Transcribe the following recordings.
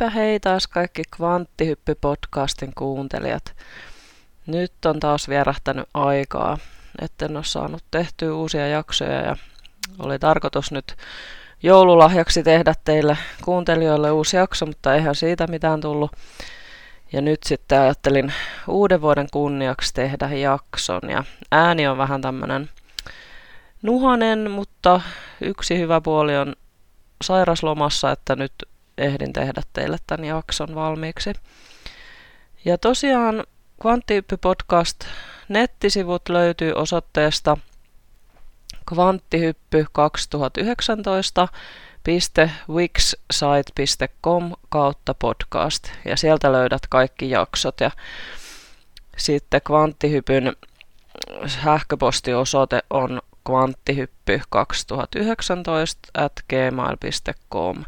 Heipä hei taas kaikki Kvanttihyppy-podcastin kuuntelijat. Nyt on taas vierähtänyt aikaa, etten ole saanut tehtyä uusia jaksoja ja oli tarkoitus nyt joululahjaksi tehdä teille kuuntelijoille uusi jakso, mutta eihän siitä mitään tullut. Ja nyt sitten ajattelin uuden vuoden kunniaksi tehdä jakson ja ääni on vähän tämmönen nuhanen, mutta yksi hyvä puoli on sairaslomassa, että nyt ehdin tehdä teille tämän jakson valmiiksi. Ja tosiaan Kvanttiyppy podcast nettisivut löytyy osoitteesta kvanttihyppy 2019 wixsite.com kautta podcast. Ja sieltä löydät kaikki jaksot. Ja sitten kvanttihypyn sähköpostiosoite on kvanttihyppy 2019 at gmail.com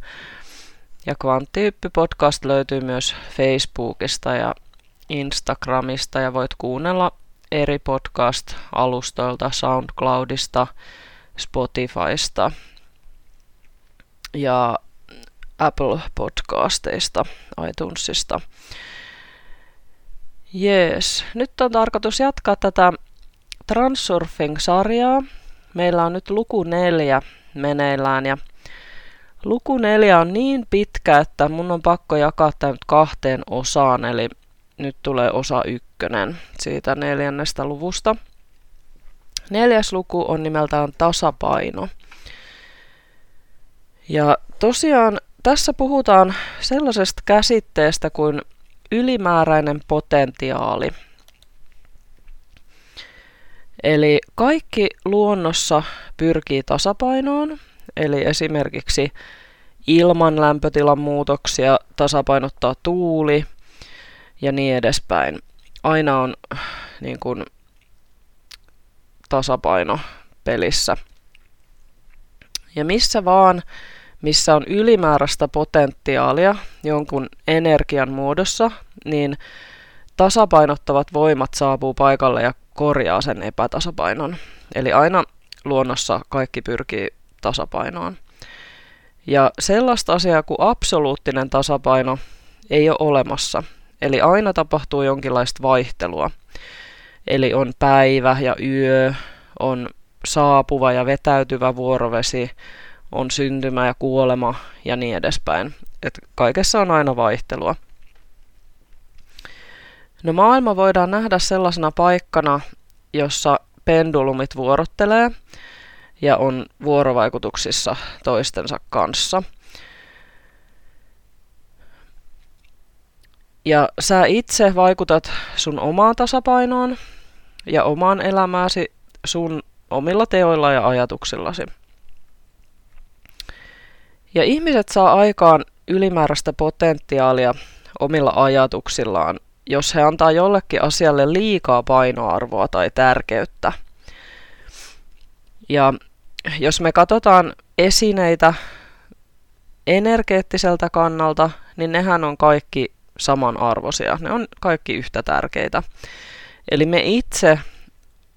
ja Kvanttihyppy podcast löytyy myös Facebookista ja Instagramista ja voit kuunnella eri podcast-alustoilta SoundCloudista, Spotifysta ja Apple Podcasteista, iTunesista. Jees, nyt on tarkoitus jatkaa tätä Transurfing-sarjaa. Meillä on nyt luku neljä meneillään ja Luku neljä on niin pitkä, että mun on pakko jakaa tämä nyt kahteen osaan, eli nyt tulee osa ykkönen siitä neljännestä luvusta. Neljäs luku on nimeltään tasapaino. Ja tosiaan tässä puhutaan sellaisesta käsitteestä kuin ylimääräinen potentiaali. Eli kaikki luonnossa pyrkii tasapainoon, eli esimerkiksi ilman lämpötilan muutoksia, tasapainottaa tuuli ja niin edespäin. Aina on niin kuin, tasapaino pelissä. Ja missä vaan, missä on ylimääräistä potentiaalia jonkun energian muodossa, niin tasapainottavat voimat saapuu paikalle ja korjaa sen epätasapainon. Eli aina luonnossa kaikki pyrkii tasapainoon. Ja sellaista asiaa kuin absoluuttinen tasapaino ei ole olemassa. Eli aina tapahtuu jonkinlaista vaihtelua. Eli on päivä ja yö, on saapuva ja vetäytyvä vuorovesi, on syntymä ja kuolema ja niin edespäin. Et kaikessa on aina vaihtelua. No maailma voidaan nähdä sellaisena paikkana, jossa pendulumit vuorottelee – ja on vuorovaikutuksissa toistensa kanssa. Ja sä itse vaikutat sun omaan tasapainoon ja omaan elämääsi sun omilla teoilla ja ajatuksillasi. Ja ihmiset saa aikaan ylimääräistä potentiaalia omilla ajatuksillaan, jos he antaa jollekin asialle liikaa painoarvoa tai tärkeyttä. Ja jos me katsotaan esineitä energeettiseltä kannalta, niin nehän on kaikki samanarvoisia. Ne on kaikki yhtä tärkeitä. Eli me itse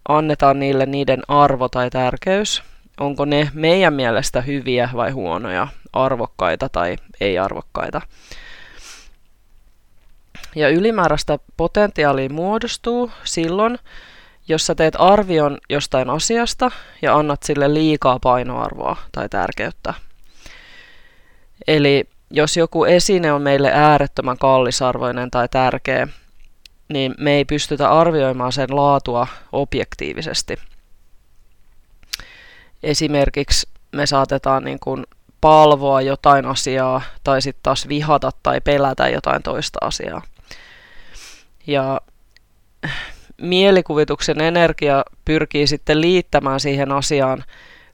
annetaan niille niiden arvo tai tärkeys. Onko ne meidän mielestä hyviä vai huonoja, arvokkaita tai ei-arvokkaita. Ja ylimääräistä potentiaalia muodostuu silloin, jos sä teet arvion jostain asiasta ja annat sille liikaa painoarvoa tai tärkeyttä. Eli jos joku esine on meille äärettömän kallisarvoinen tai tärkeä, niin me ei pystytä arvioimaan sen laatua objektiivisesti. Esimerkiksi me saatetaan niin kuin palvoa jotain asiaa tai sitten taas vihata tai pelätä jotain toista asiaa. Ja mielikuvituksen energia pyrkii sitten liittämään siihen asiaan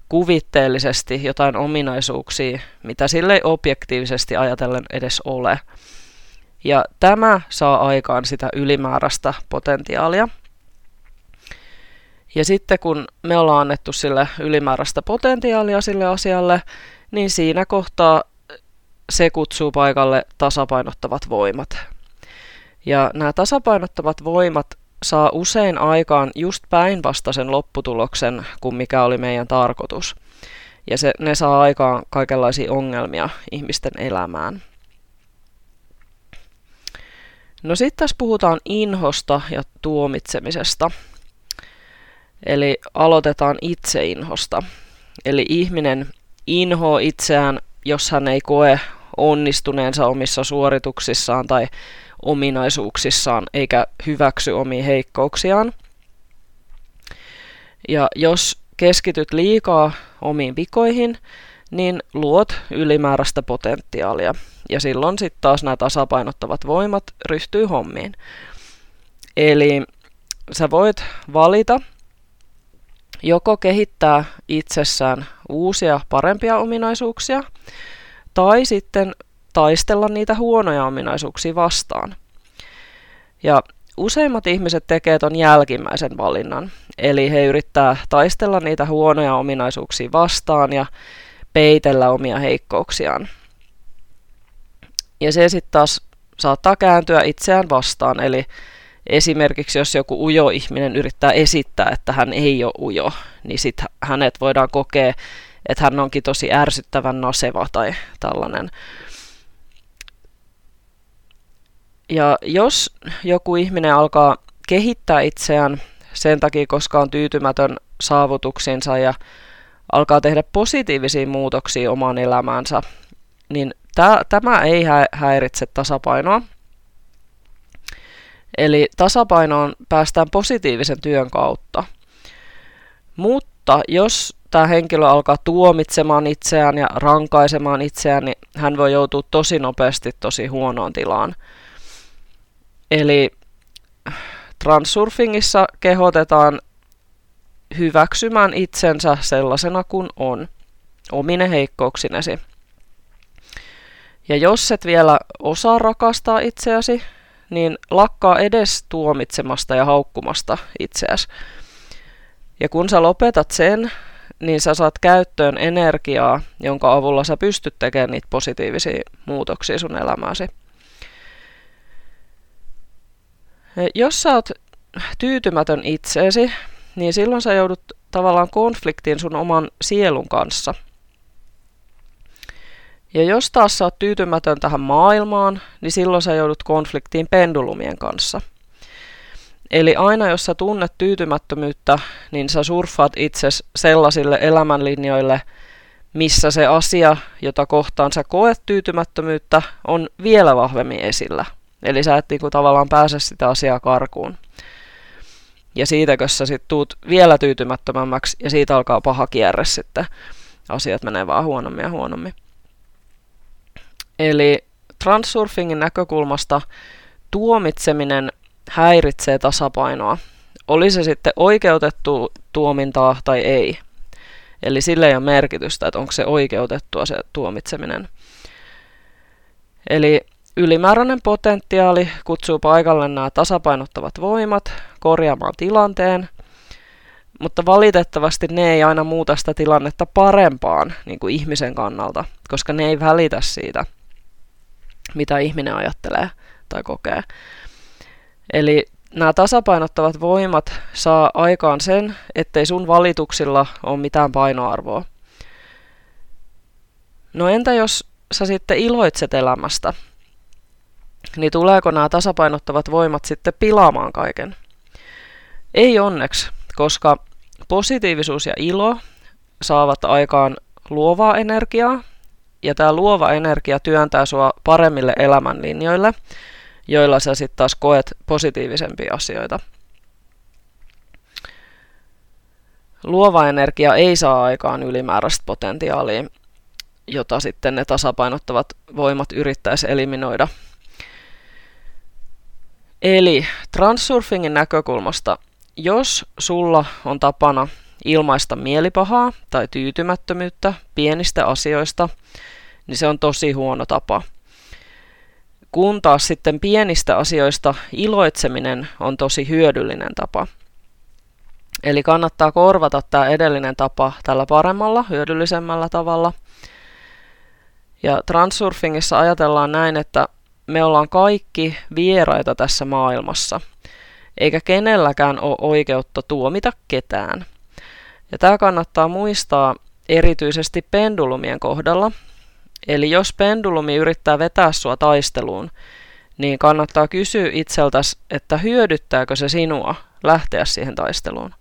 kuvitteellisesti jotain ominaisuuksia, mitä sille ei objektiivisesti ajatellen edes ole. Ja tämä saa aikaan sitä ylimääräistä potentiaalia. Ja sitten kun me ollaan annettu sille ylimääräistä potentiaalia sille asialle, niin siinä kohtaa se kutsuu paikalle tasapainottavat voimat. Ja nämä tasapainottavat voimat saa usein aikaan just päinvastaisen lopputuloksen kuin mikä oli meidän tarkoitus. Ja se, ne saa aikaan kaikenlaisia ongelmia ihmisten elämään. No sitten tässä puhutaan inhosta ja tuomitsemisesta. Eli aloitetaan itseinhosta. Eli ihminen inhoo itseään, jos hän ei koe onnistuneensa omissa suorituksissaan tai ominaisuuksissaan, eikä hyväksy omia heikkouksiaan. Ja jos keskityt liikaa omiin vikoihin, niin luot ylimääräistä potentiaalia. Ja silloin sitten taas nämä tasapainottavat voimat ryhtyy hommiin. Eli sä voit valita joko kehittää itsessään uusia parempia ominaisuuksia, tai sitten taistella niitä huonoja ominaisuuksia vastaan. Ja useimmat ihmiset tekevät ton jälkimmäisen valinnan, eli he yrittää taistella niitä huonoja ominaisuuksia vastaan ja peitellä omia heikkouksiaan. Ja se sitten taas saattaa kääntyä itseään vastaan, eli esimerkiksi jos joku ujo ihminen yrittää esittää, että hän ei ole ujo, niin sitten hänet voidaan kokea, että hän onkin tosi ärsyttävän naseva tai tällainen. Ja jos joku ihminen alkaa kehittää itseään sen takia, koska on tyytymätön saavutuksiinsa ja alkaa tehdä positiivisia muutoksia omaan elämäänsä, niin tämä ei häiritse tasapainoa. Eli tasapainoon päästään positiivisen työn kautta. Mutta jos tämä henkilö alkaa tuomitsemaan itseään ja rankaisemaan itseään, niin hän voi joutua tosi nopeasti tosi huonoon tilaan. Eli transsurfingissa kehotetaan hyväksymään itsensä sellaisena kuin on, omine heikkouksinesi. Ja jos et vielä osaa rakastaa itseäsi, niin lakkaa edes tuomitsemasta ja haukkumasta itseäsi. Ja kun sä lopetat sen, niin sä saat käyttöön energiaa, jonka avulla sä pystyt tekemään niitä positiivisia muutoksia sun elämääsi. Jos sä oot tyytymätön itseesi, niin silloin sä joudut tavallaan konfliktiin sun oman sielun kanssa. Ja jos taas sä oot tyytymätön tähän maailmaan, niin silloin sä joudut konfliktiin pendulumien kanssa. Eli aina jos sä tunnet tyytymättömyyttä, niin sä surffaat itse sellaisille elämänlinjoille, missä se asia, jota kohtaan sä koet tyytymättömyyttä, on vielä vahvemmin esillä. Eli sä et niinku tavallaan pääse sitä asiaa karkuun. Ja siitäkö sä sit tuut vielä tyytymättömämmäksi ja siitä alkaa paha kierre sitten. Asiat menee vaan huonommin ja huonommin. Eli transsurfingin näkökulmasta tuomitseminen häiritsee tasapainoa. Oli se sitten oikeutettu tuomintaa tai ei. Eli sille ei ole merkitystä, että onko se oikeutettua se tuomitseminen. Eli Ylimääräinen potentiaali kutsuu paikalle nämä tasapainottavat voimat korjaamaan tilanteen, mutta valitettavasti ne ei aina muuta sitä tilannetta parempaan niin kuin ihmisen kannalta, koska ne ei välitä siitä, mitä ihminen ajattelee tai kokee. Eli nämä tasapainottavat voimat saa aikaan sen, ettei sun valituksilla ole mitään painoarvoa. No entä jos sä sitten iloitset elämästä niin tuleeko nämä tasapainottavat voimat sitten pilaamaan kaiken? Ei onneksi, koska positiivisuus ja ilo saavat aikaan luovaa energiaa, ja tämä luova energia työntää sua paremmille elämänlinjoille, joilla sä sitten taas koet positiivisempia asioita. Luova energia ei saa aikaan ylimääräistä potentiaalia, jota sitten ne tasapainottavat voimat yrittäisi eliminoida Eli transsurfingin näkökulmasta, jos sulla on tapana ilmaista mielipahaa tai tyytymättömyyttä pienistä asioista, niin se on tosi huono tapa. Kun taas sitten pienistä asioista iloitseminen on tosi hyödyllinen tapa. Eli kannattaa korvata tämä edellinen tapa tällä paremmalla, hyödyllisemmällä tavalla. Ja transsurfingissa ajatellaan näin, että me ollaan kaikki vieraita tässä maailmassa, eikä kenelläkään ole oikeutta tuomita ketään. Ja tämä kannattaa muistaa erityisesti pendulumien kohdalla. Eli jos pendulumi yrittää vetää sua taisteluun, niin kannattaa kysyä itseltäsi, että hyödyttääkö se sinua lähteä siihen taisteluun.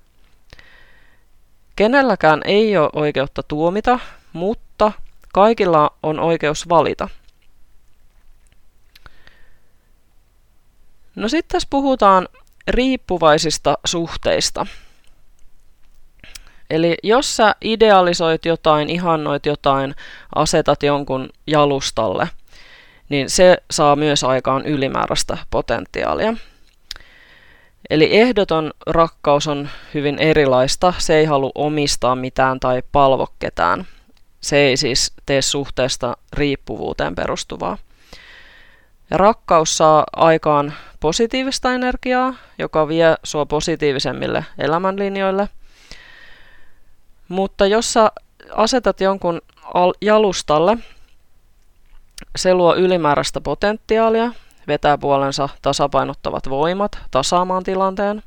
Kenelläkään ei ole oikeutta tuomita, mutta kaikilla on oikeus valita. No sitten tässä puhutaan riippuvaisista suhteista. Eli jos sä idealisoit jotain, ihannoit jotain, asetat jonkun jalustalle, niin se saa myös aikaan ylimääräistä potentiaalia. Eli ehdoton rakkaus on hyvin erilaista. Se ei halua omistaa mitään tai palvo ketään. Se ei siis tee suhteesta riippuvuuteen perustuvaa. Ja rakkaus saa aikaan positiivista energiaa, joka vie sua positiivisemmille elämänlinjoille. Mutta jos sä asetat jonkun jalustalle, se luo ylimääräistä potentiaalia, vetää puolensa tasapainottavat voimat tasaamaan tilanteen.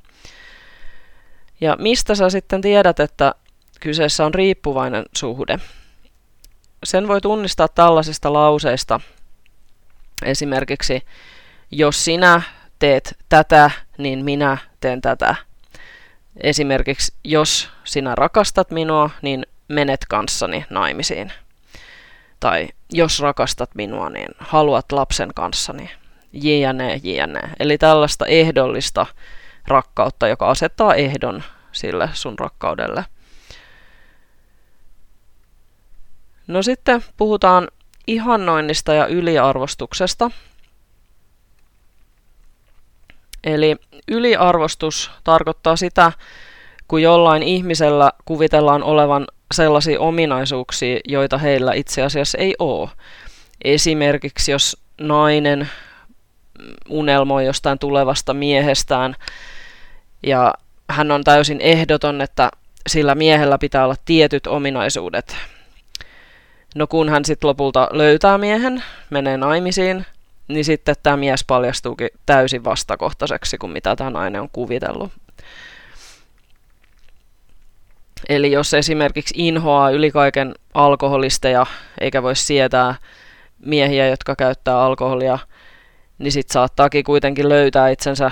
Ja mistä sä sitten tiedät, että kyseessä on riippuvainen suhde? Sen voi tunnistaa tällaisista lauseista. Esimerkiksi, jos sinä teet tätä, niin minä teen tätä. Esimerkiksi, jos sinä rakastat minua, niin menet kanssani naimisiin. Tai jos rakastat minua, niin haluat lapsen kanssani. Jne, jne. Eli tällaista ehdollista rakkautta, joka asettaa ehdon sille sun rakkaudelle. No sitten puhutaan ihannoinnista ja yliarvostuksesta. Eli yliarvostus tarkoittaa sitä, kun jollain ihmisellä kuvitellaan olevan sellaisia ominaisuuksia, joita heillä itse asiassa ei ole. Esimerkiksi jos nainen unelmoi jostain tulevasta miehestään ja hän on täysin ehdoton, että sillä miehellä pitää olla tietyt ominaisuudet. No kun hän sitten lopulta löytää miehen, menee naimisiin, niin sitten tämä mies paljastuukin täysin vastakohtaiseksi kuin mitä tämä nainen on kuvitellut. Eli jos esimerkiksi inhoaa yli kaiken alkoholisteja, eikä voi sietää miehiä, jotka käyttää alkoholia, niin sitten saattaakin kuitenkin löytää itsensä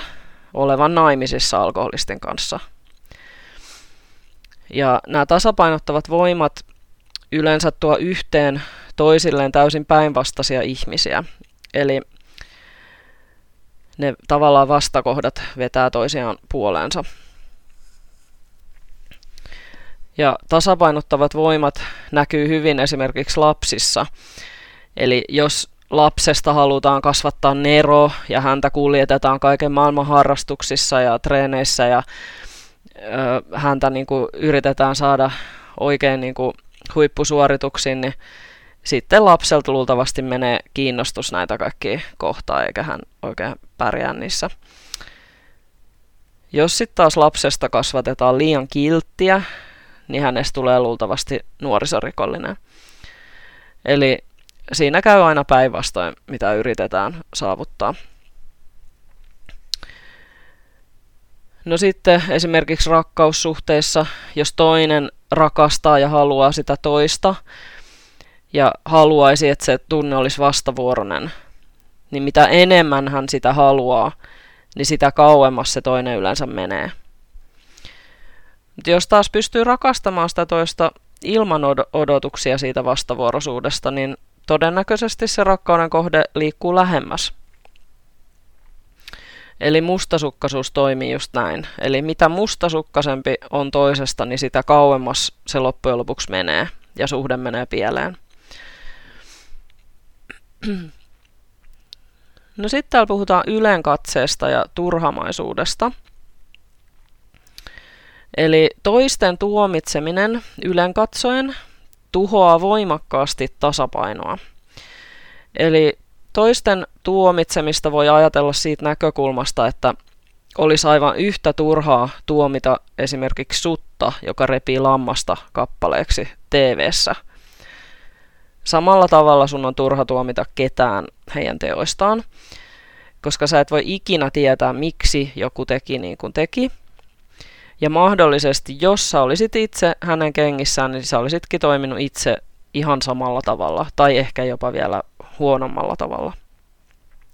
olevan naimisissa alkoholisten kanssa. Ja nämä tasapainottavat voimat yleensä tuo yhteen toisilleen täysin päinvastaisia ihmisiä. Eli ne tavallaan vastakohdat vetää toisiaan puoleensa. Ja tasapainottavat voimat näkyy hyvin esimerkiksi lapsissa. Eli jos lapsesta halutaan kasvattaa nero ja häntä kuljetetaan kaiken maailman harrastuksissa ja treeneissä ja ö, häntä niin kuin, yritetään saada oikein niin kuin, huippusuorituksiin, niin sitten lapselta luultavasti menee kiinnostus näitä kaikkia kohtaa, eikä hän oikein pärjää niissä. Jos sitten taas lapsesta kasvatetaan liian kilttiä, niin hänestä tulee luultavasti nuorisorikollinen. Eli siinä käy aina päinvastoin, mitä yritetään saavuttaa. No sitten esimerkiksi rakkaussuhteissa, jos toinen rakastaa ja haluaa sitä toista ja haluaisi, että se tunne olisi vastavuoroinen, niin mitä enemmän hän sitä haluaa, niin sitä kauemmas se toinen yleensä menee. Mutta jos taas pystyy rakastamaan sitä toista ilman odotuksia siitä vastavuoroisuudesta, niin todennäköisesti se rakkauden kohde liikkuu lähemmäs. Eli mustasukkaisuus toimii just näin. Eli mitä mustasukkaisempi on toisesta, niin sitä kauemmas se loppujen lopuksi menee ja suhde menee pieleen. No sitten täällä puhutaan ylenkatseesta ja turhamaisuudesta. Eli toisten tuomitseminen ylenkatsoen tuhoaa voimakkaasti tasapainoa. Eli toisten tuomitsemista voi ajatella siitä näkökulmasta, että olisi aivan yhtä turhaa tuomita esimerkiksi sutta, joka repii lammasta kappaleeksi tv Samalla tavalla sun on turha tuomita ketään heidän teoistaan, koska sä et voi ikinä tietää, miksi joku teki niin kuin teki. Ja mahdollisesti, jos sä olisit itse hänen kengissään, niin sä olisitkin toiminut itse ihan samalla tavalla, tai ehkä jopa vielä huonommalla tavalla.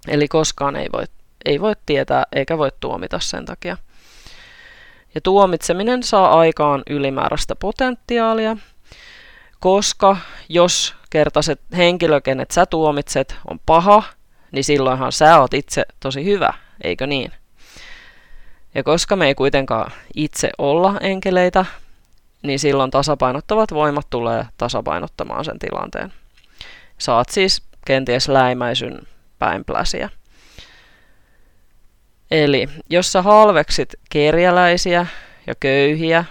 Eli koskaan ei voi, ei voi tietää eikä voi tuomita sen takia. Ja tuomitseminen saa aikaan ylimääräistä potentiaalia, koska jos kertaiset henkilö, kenet sä tuomitset, on paha, niin silloinhan sä oot itse tosi hyvä, eikö niin? Ja koska me ei kuitenkaan itse olla enkeleitä, niin silloin tasapainottavat voimat tulee tasapainottamaan sen tilanteen. Saat siis kenties läimäisyn päinpläsiä. Eli jos sä halveksit kerjäläisiä ja köyhiä,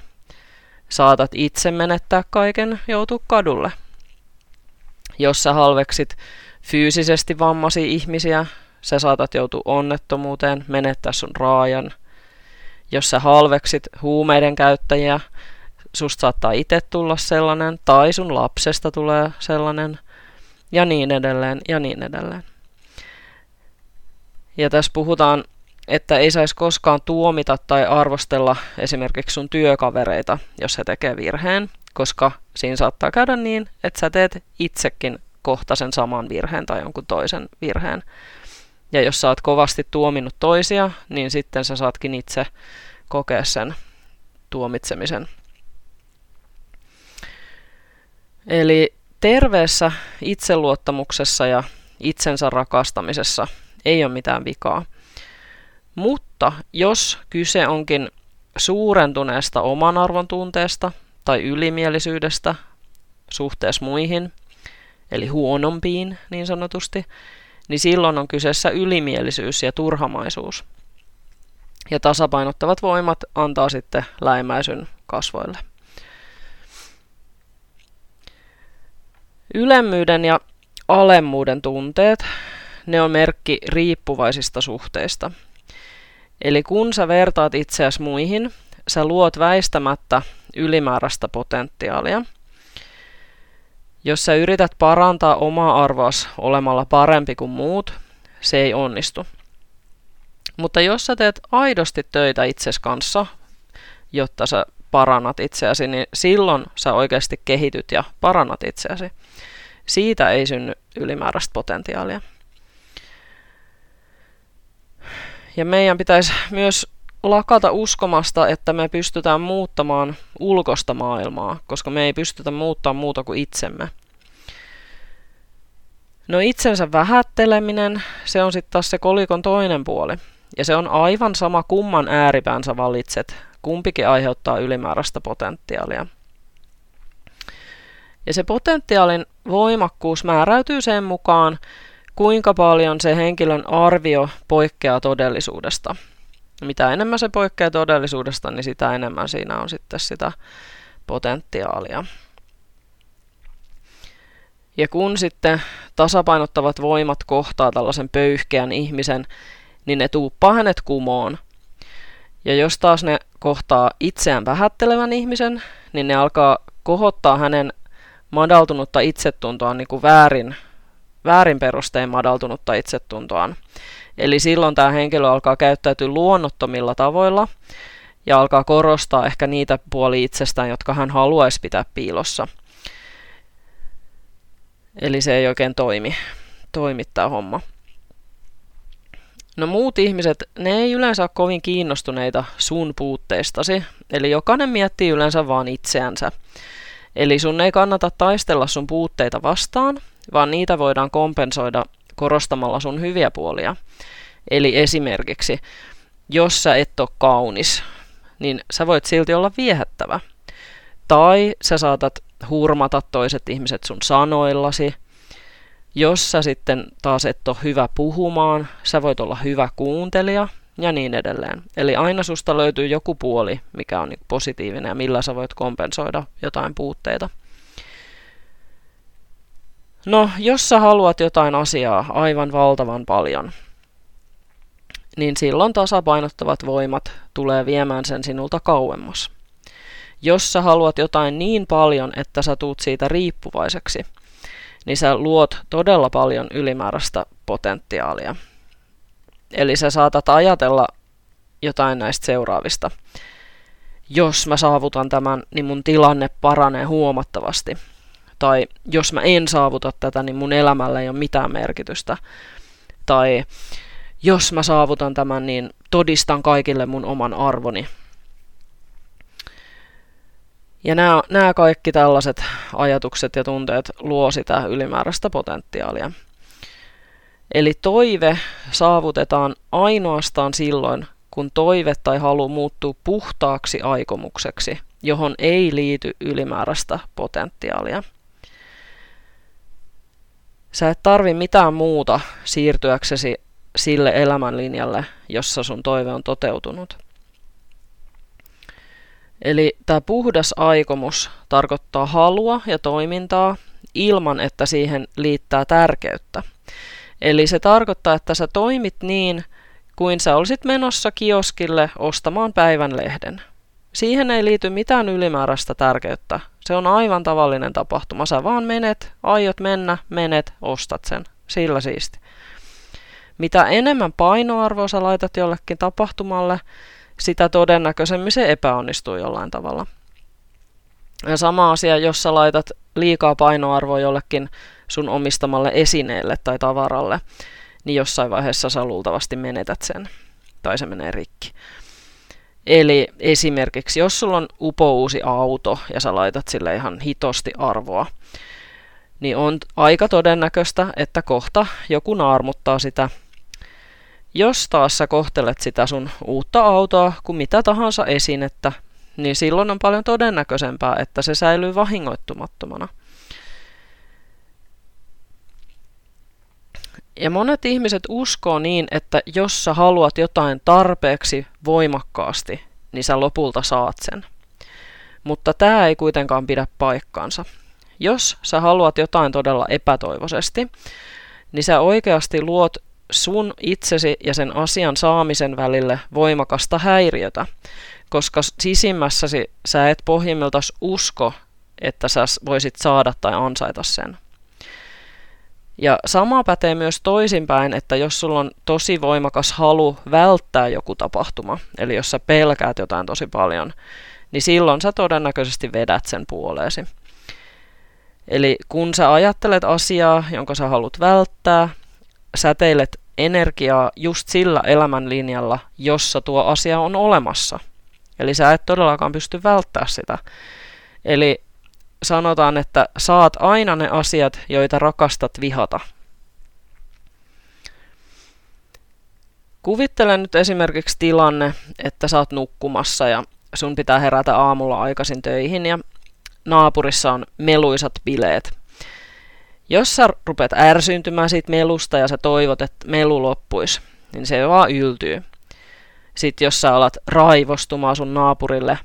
saatat itse menettää kaiken, joutua kadulle. Jos sä halveksit fyysisesti vammaisia ihmisiä, sä saatat joutua onnettomuuteen, menettää sun raajan. Jos sä halveksit huumeiden käyttäjiä, susta saattaa itse tulla sellainen, tai sun lapsesta tulee sellainen, ja niin edelleen, ja niin edelleen. Ja tässä puhutaan, että ei saisi koskaan tuomita tai arvostella esimerkiksi sun työkavereita, jos he tekee virheen, koska siinä saattaa käydä niin, että sä teet itsekin kohta sen saman virheen tai jonkun toisen virheen. Ja jos sä oot kovasti tuominnut toisia, niin sitten sä saatkin itse kokea sen tuomitsemisen. Eli terveessä itseluottamuksessa ja itsensä rakastamisessa ei ole mitään vikaa. Mutta jos kyse onkin suurentuneesta oman arvon tunteesta tai ylimielisyydestä suhteessa muihin, eli huonompiin niin sanotusti, niin silloin on kyseessä ylimielisyys ja turhamaisuus. Ja tasapainottavat voimat antaa sitten läimäisyn kasvoille. Ylemmyyden ja alemmuuden tunteet, ne on merkki riippuvaisista suhteista. Eli kun sä vertaat itseäsi muihin, sä luot väistämättä ylimääräistä potentiaalia. Jos sä yrität parantaa omaa arvoas olemalla parempi kuin muut, se ei onnistu. Mutta jos sä teet aidosti töitä itses kanssa, jotta sä parannat itseäsi, niin silloin sä oikeasti kehityt ja parannat itseäsi. Siitä ei synny ylimääräistä potentiaalia. Ja meidän pitäisi myös lakata uskomasta, että me pystytään muuttamaan ulkosta maailmaa, koska me ei pystytä muuttamaan muuta kuin itsemme. No itsensä vähätteleminen, se on sitten taas se kolikon toinen puoli. Ja se on aivan sama kumman ääripäänsä valitset. Kumpikin aiheuttaa ylimääräistä potentiaalia. Ja se potentiaalin voimakkuus määräytyy sen mukaan, kuinka paljon se henkilön arvio poikkeaa todellisuudesta. Mitä enemmän se poikkeaa todellisuudesta, niin sitä enemmän siinä on sitten sitä potentiaalia. Ja kun sitten tasapainottavat voimat kohtaa tällaisen pöyhkeän ihmisen, niin ne tuuppaa hänet kumoon. Ja jos taas ne kohtaa itseään vähättelevän ihmisen, niin ne alkaa kohottaa hänen madaltunutta itsetuntoaan niin kuin väärin, väärin perustein madaltunutta itsetuntoaan. Eli silloin tämä henkilö alkaa käyttäytyä luonnottomilla tavoilla ja alkaa korostaa ehkä niitä puoli itsestään, jotka hän haluaisi pitää piilossa. Eli se ei oikein toimi, toimittaa homma. No muut ihmiset, ne ei yleensä ole kovin kiinnostuneita sun puutteistasi, eli jokainen miettii yleensä vaan itseänsä. Eli sun ei kannata taistella sun puutteita vastaan, vaan niitä voidaan kompensoida korostamalla sun hyviä puolia. Eli esimerkiksi, jos sä et ole kaunis, niin sä voit silti olla viehättävä. Tai sä saatat hurmata toiset ihmiset sun sanoillasi. Jos sä sitten taas et ole hyvä puhumaan, sä voit olla hyvä kuuntelija ja niin edelleen. Eli aina susta löytyy joku puoli, mikä on niinku positiivinen ja millä sä voit kompensoida jotain puutteita. No, jos sä haluat jotain asiaa aivan valtavan paljon, niin silloin tasapainottavat voimat tulee viemään sen sinulta kauemmas. Jos sä haluat jotain niin paljon, että sä tuut siitä riippuvaiseksi, niin sä luot todella paljon ylimääräistä potentiaalia. Eli sä saatat ajatella jotain näistä seuraavista. Jos mä saavutan tämän, niin mun tilanne paranee huomattavasti. Tai jos mä en saavuta tätä, niin mun elämällä ei ole mitään merkitystä. Tai jos mä saavutan tämän, niin todistan kaikille mun oman arvoni. Ja nämä, nämä kaikki tällaiset ajatukset ja tunteet luo sitä ylimääräistä potentiaalia. Eli toive saavutetaan ainoastaan silloin, kun toive tai halu muuttuu puhtaaksi aikomukseksi, johon ei liity ylimääräistä potentiaalia. Sä et tarvi mitään muuta siirtyäksesi sille elämänlinjalle, jossa sun toive on toteutunut. Eli tämä puhdas aikomus tarkoittaa halua ja toimintaa ilman, että siihen liittää tärkeyttä. Eli se tarkoittaa, että sä toimit niin, kuin sä olisit menossa kioskille ostamaan päivän lehden. Siihen ei liity mitään ylimääräistä tärkeyttä. Se on aivan tavallinen tapahtuma. Sä vaan menet, aiot mennä, menet, ostat sen. Sillä siisti. Mitä enemmän painoarvoa sä laitat jollekin tapahtumalle, sitä todennäköisemmin se epäonnistuu jollain tavalla. Ja sama asia, jos sä laitat liikaa painoarvoa jollekin sun omistamalle esineelle tai tavaralle, niin jossain vaiheessa sä luultavasti menetät sen tai se menee rikki. Eli esimerkiksi, jos sulla on upouusi auto ja sä laitat sille ihan hitosti arvoa, niin on aika todennäköistä, että kohta joku naarmuttaa sitä. Jos taas sä kohtelet sitä sun uutta autoa kuin mitä tahansa esinettä, niin silloin on paljon todennäköisempää, että se säilyy vahingoittumattomana. Ja monet ihmiset uskoo niin, että jos sä haluat jotain tarpeeksi voimakkaasti, niin sä lopulta saat sen. Mutta tämä ei kuitenkaan pidä paikkaansa. Jos sä haluat jotain todella epätoivoisesti, niin sä oikeasti luot sun itsesi ja sen asian saamisen välille voimakasta häiriötä, koska sisimmässäsi sä et pohjimmiltaan usko, että sä voisit saada tai ansaita sen. Ja sama pätee myös toisinpäin, että jos sulla on tosi voimakas halu välttää joku tapahtuma, eli jos sä pelkäät jotain tosi paljon, niin silloin sä todennäköisesti vedät sen puoleesi. Eli kun sä ajattelet asiaa, jonka sä haluat välttää, säteilet energiaa just sillä elämänlinjalla, jossa tuo asia on olemassa. Eli sä et todellakaan pysty välttämään sitä. Eli sanotaan, että saat aina ne asiat, joita rakastat vihata. Kuvittele nyt esimerkiksi tilanne, että saat nukkumassa ja sun pitää herätä aamulla aikaisin töihin ja naapurissa on meluisat bileet. Jos sä rupeat ärsyyntymään siitä melusta ja sä toivot, että melu loppuisi, niin se vaan yltyy. Sitten jos sä alat raivostumaan sun naapurille,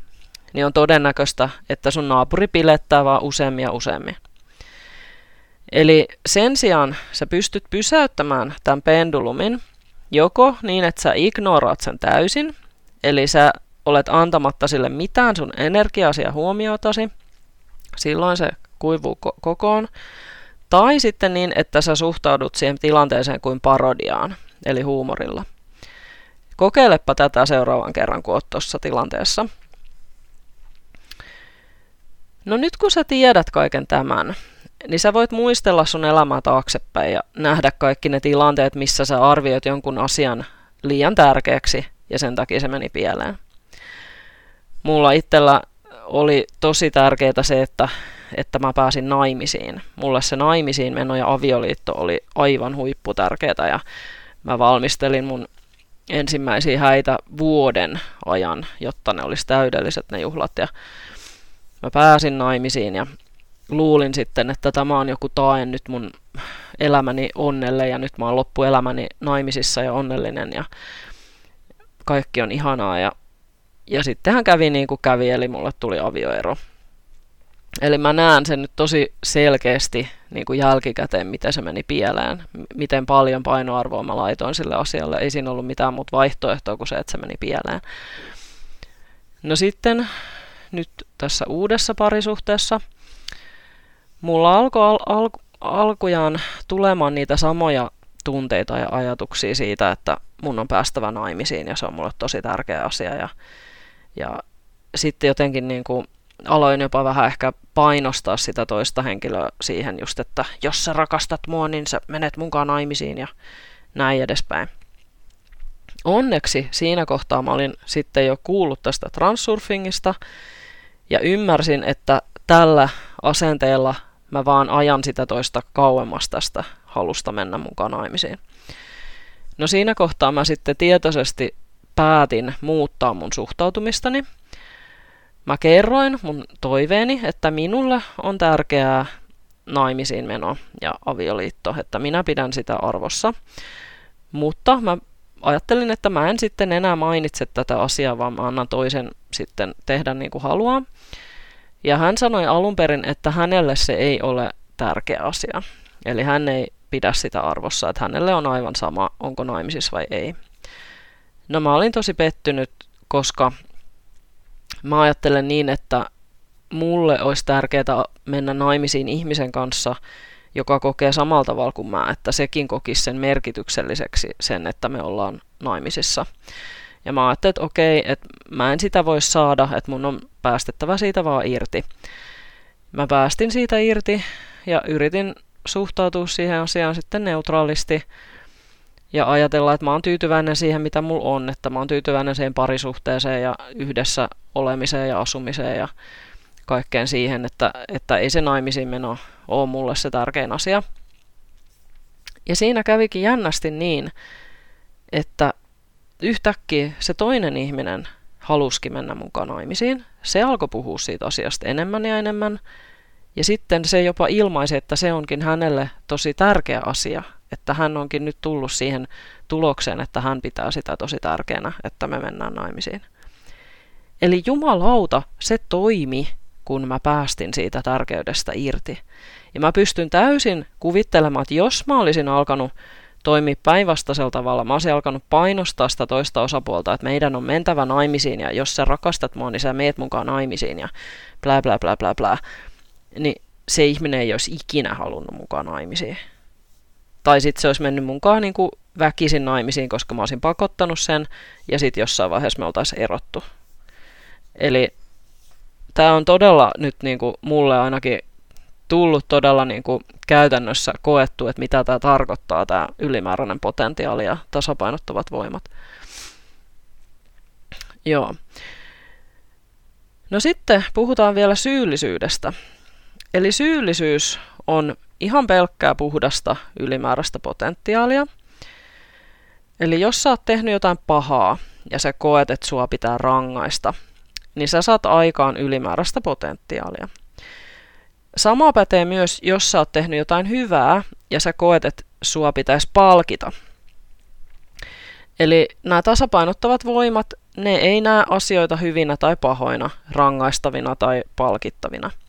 niin on todennäköistä, että sun naapuri pilettää vaan useammin ja useammin. Eli sen sijaan sä pystyt pysäyttämään tämän pendulumin joko niin, että sä ignoraat sen täysin, eli sä olet antamatta sille mitään sun energiasi ja huomiotasi, silloin se kuivuu ko- kokoon, tai sitten niin, että sä suhtaudut siihen tilanteeseen kuin parodiaan, eli huumorilla. Kokeilepa tätä seuraavan kerran, kun oot tuossa tilanteessa. No nyt kun sä tiedät kaiken tämän, niin sä voit muistella sun elämää taaksepäin ja nähdä kaikki ne tilanteet, missä sä arvioit jonkun asian liian tärkeäksi ja sen takia se meni pieleen. Mulla itsellä oli tosi tärkeää se, että, että mä pääsin naimisiin. Mulle se naimisiin meno ja avioliitto oli aivan huipputärkeää ja mä valmistelin mun ensimmäisiä häitä vuoden ajan, jotta ne olisi täydelliset ne juhlat. Ja mä pääsin naimisiin ja luulin sitten, että tämä on joku tae nyt mun elämäni onnelle ja nyt mä oon loppuelämäni naimisissa ja onnellinen ja kaikki on ihanaa ja, ja sittenhän kävi niin kuin kävi, eli mulle tuli avioero. Eli mä näen sen nyt tosi selkeästi niin kuin jälkikäteen, miten se meni pieleen, miten paljon painoarvoa mä laitoin sille asialle. Ei siinä ollut mitään muuta vaihtoehtoa kuin se, että se meni pieleen. No sitten nyt tässä uudessa parisuhteessa. Mulla alkoi al- al- alkujaan tulemaan niitä samoja tunteita ja ajatuksia siitä, että mun on päästävä naimisiin ja se on mulle tosi tärkeä asia. Ja, ja sitten jotenkin niin kuin aloin jopa vähän ehkä painostaa sitä toista henkilöä siihen just, että jos sä rakastat mua, niin sä menet mukaan naimisiin ja näin edespäin. Onneksi siinä kohtaa mä olin sitten jo kuullut tästä transsurfingista ja ymmärsin, että tällä asenteella mä vaan ajan sitä toista kauemmas tästä halusta mennä mukaan naimisiin. No siinä kohtaa mä sitten tietoisesti päätin muuttaa mun suhtautumistani. Mä kerroin mun toiveeni, että minulle on tärkeää naimisiin meno ja avioliitto, että minä pidän sitä arvossa. Mutta mä ajattelin, että mä en sitten enää mainitse tätä asiaa, vaan mä annan toisen sitten tehdä niin kuin haluaa. Ja hän sanoi alun perin, että hänelle se ei ole tärkeä asia. Eli hän ei pidä sitä arvossa, että hänelle on aivan sama, onko naimisissa vai ei. No mä olin tosi pettynyt, koska mä ajattelen niin, että mulle olisi tärkeää mennä naimisiin ihmisen kanssa, joka kokee samalla tavalla kuin mä, että sekin kokisi sen merkitykselliseksi sen, että me ollaan naimisissa. Ja mä ajattelin, että okei, että mä en sitä voi saada, että mun on päästettävä siitä vaan irti. Mä päästin siitä irti ja yritin suhtautua siihen asiaan sitten neutraalisti ja ajatella, että mä oon tyytyväinen siihen, mitä mulla on, että mä oon tyytyväinen siihen parisuhteeseen ja yhdessä olemiseen ja asumiseen ja kaikkeen siihen, että, että ei se naimisiin meno ole mulle se tärkein asia. Ja siinä kävikin jännästi niin, että yhtäkkiä se toinen ihminen haluski mennä mukaan naimisiin. Se alkoi puhua siitä asiasta enemmän ja enemmän. Ja sitten se jopa ilmaisi, että se onkin hänelle tosi tärkeä asia, että hän onkin nyt tullut siihen tulokseen, että hän pitää sitä tosi tärkeänä, että me mennään naimisiin. Eli jumalauta, se toimi, kun mä päästin siitä tärkeydestä irti. Ja mä pystyn täysin kuvittelemaan, että jos mä olisin alkanut toimia päinvastaisella tavalla, mä olisin alkanut painostaa sitä toista osapuolta, että meidän on mentävä naimisiin ja jos sä rakastat mua, niin sä meet mukaan naimisiin ja bla bla bla bla bla, niin se ihminen ei olisi ikinä halunnut mukaan naimisiin. Tai sitten se olisi mennyt mukaan niin kuin väkisin naimisiin, koska mä olisin pakottanut sen, ja sitten jossain vaiheessa me oltaisiin erottu. Eli tämä on todella nyt niin kuin mulle ainakin tullut todella niin kuin käytännössä koettu, että mitä tämä tarkoittaa, tämä ylimääräinen potentiaali ja tasapainottavat voimat. Joo. No sitten puhutaan vielä syyllisyydestä. Eli syyllisyys on ihan pelkkää puhdasta ylimääräistä potentiaalia. Eli jos sä oot tehnyt jotain pahaa ja sä koet, että sua pitää rangaista, niin sä saat aikaan ylimääräistä potentiaalia. Sama pätee myös, jos sä oot tehnyt jotain hyvää ja sä koet, että sua pitäisi palkita. Eli nämä tasapainottavat voimat, ne ei näe asioita hyvinä tai pahoina, rangaistavina tai palkittavina –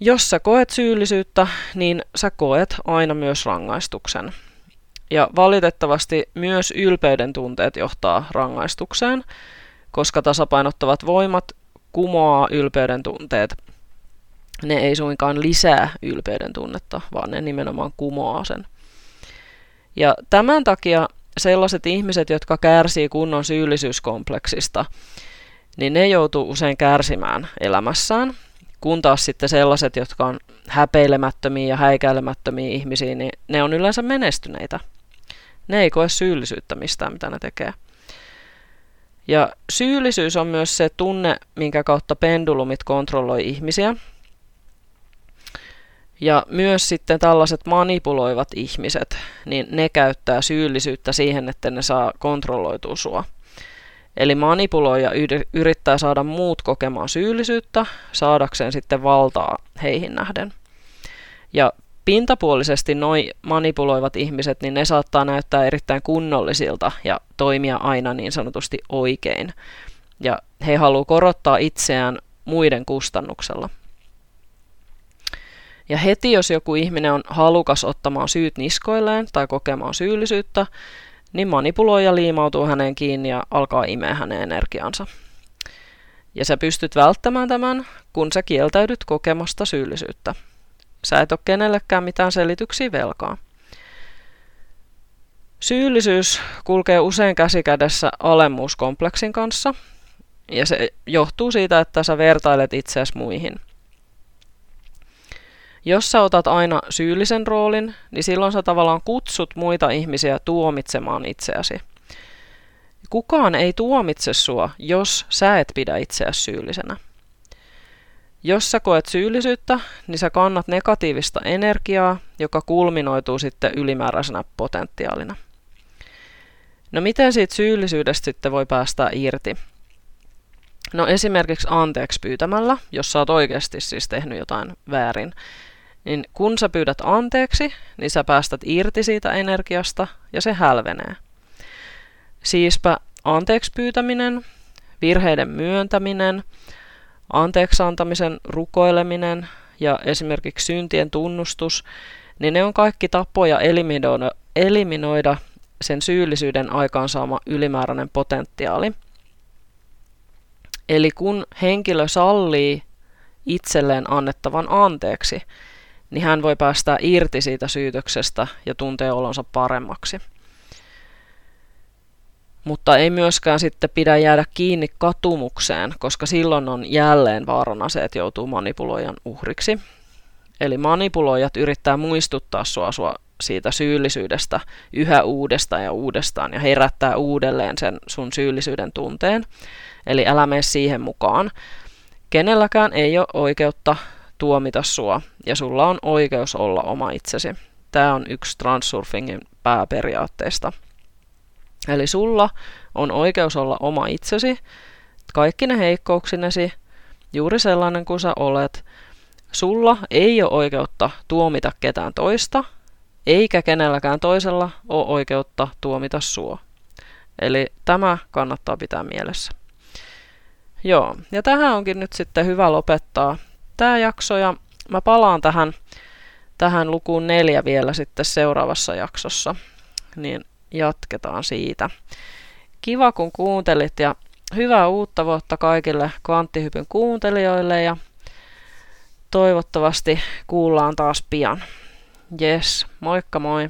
jos sä koet syyllisyyttä, niin sä koet aina myös rangaistuksen. Ja valitettavasti myös ylpeyden tunteet johtaa rangaistukseen, koska tasapainottavat voimat kumoaa ylpeyden tunteet. Ne ei suinkaan lisää ylpeyden tunnetta, vaan ne nimenomaan kumoaa sen. Ja tämän takia sellaiset ihmiset, jotka kärsii kunnon syyllisyyskompleksista, niin ne joutuu usein kärsimään elämässään kun taas sitten sellaiset, jotka on häpeilemättömiä ja häikäilemättömiä ihmisiä, niin ne on yleensä menestyneitä. Ne ei koe syyllisyyttä mistään, mitä ne tekee. Ja syyllisyys on myös se tunne, minkä kautta pendulumit kontrolloi ihmisiä. Ja myös sitten tällaiset manipuloivat ihmiset, niin ne käyttää syyllisyyttä siihen, että ne saa kontrolloitua sua. Eli manipuloija yrittää saada muut kokemaan syyllisyyttä saadakseen sitten valtaa heihin nähden. Ja pintapuolisesti noi manipuloivat ihmiset, niin ne saattaa näyttää erittäin kunnollisilta ja toimia aina niin sanotusti oikein. Ja he haluavat korottaa itseään muiden kustannuksella. Ja heti jos joku ihminen on halukas ottamaan syyt niskoilleen tai kokemaan syyllisyyttä, niin manipuloija liimautuu häneen kiinni ja alkaa imeä hänen energiansa. Ja sä pystyt välttämään tämän, kun sä kieltäydyt kokemasta syyllisyyttä. Sä et ole kenellekään mitään selityksiä velkaa. Syyllisyys kulkee usein käsikädessä alemmuuskompleksin kanssa, ja se johtuu siitä, että sä vertailet itseäsi muihin. Jos sä otat aina syyllisen roolin, niin silloin sä tavallaan kutsut muita ihmisiä tuomitsemaan itseäsi. Kukaan ei tuomitse sua, jos sä et pidä itseäsi syyllisenä. Jos sä koet syyllisyyttä, niin sä kannat negatiivista energiaa, joka kulminoituu sitten ylimääräisenä potentiaalina. No miten siitä syyllisyydestä sitten voi päästä irti? No esimerkiksi anteeksi pyytämällä, jos sä oot oikeasti siis tehnyt jotain väärin, niin kun sä pyydät anteeksi, niin sä päästät irti siitä energiasta ja se hälvenee. Siispä anteeksi pyytäminen, virheiden myöntäminen, anteeksi antamisen rukoileminen ja esimerkiksi syntien tunnustus, niin ne on kaikki tapoja eliminoida, eliminoida sen syyllisyyden aikaansaama ylimääräinen potentiaali. Eli kun henkilö sallii itselleen annettavan anteeksi, niin hän voi päästä irti siitä syytöksestä ja tuntee olonsa paremmaksi. Mutta ei myöskään sitten pidä jäädä kiinni katumukseen, koska silloin on jälleen vaarana se, että joutuu manipuloijan uhriksi. Eli manipuloijat yrittää muistuttaa sua, sua siitä syyllisyydestä yhä uudestaan ja uudestaan ja herättää uudelleen sen sun syyllisyyden tunteen. Eli älä mene siihen mukaan. Kenelläkään ei ole oikeutta tuomita sua ja sulla on oikeus olla oma itsesi. Tämä on yksi transsurfingin pääperiaatteista. Eli sulla on oikeus olla oma itsesi, kaikki ne heikkouksinesi, juuri sellainen kuin sä olet. Sulla ei ole oikeutta tuomita ketään toista, eikä kenelläkään toisella ole oikeutta tuomita sua. Eli tämä kannattaa pitää mielessä. Joo, ja tähän onkin nyt sitten hyvä lopettaa tämä jakso, ja mä palaan tähän, tähän lukuun neljä vielä sitten seuraavassa jaksossa, niin jatketaan siitä. Kiva kun kuuntelit ja hyvää uutta vuotta kaikille kvanttihypyn kuuntelijoille ja toivottavasti kuullaan taas pian. Yes, moikka moi!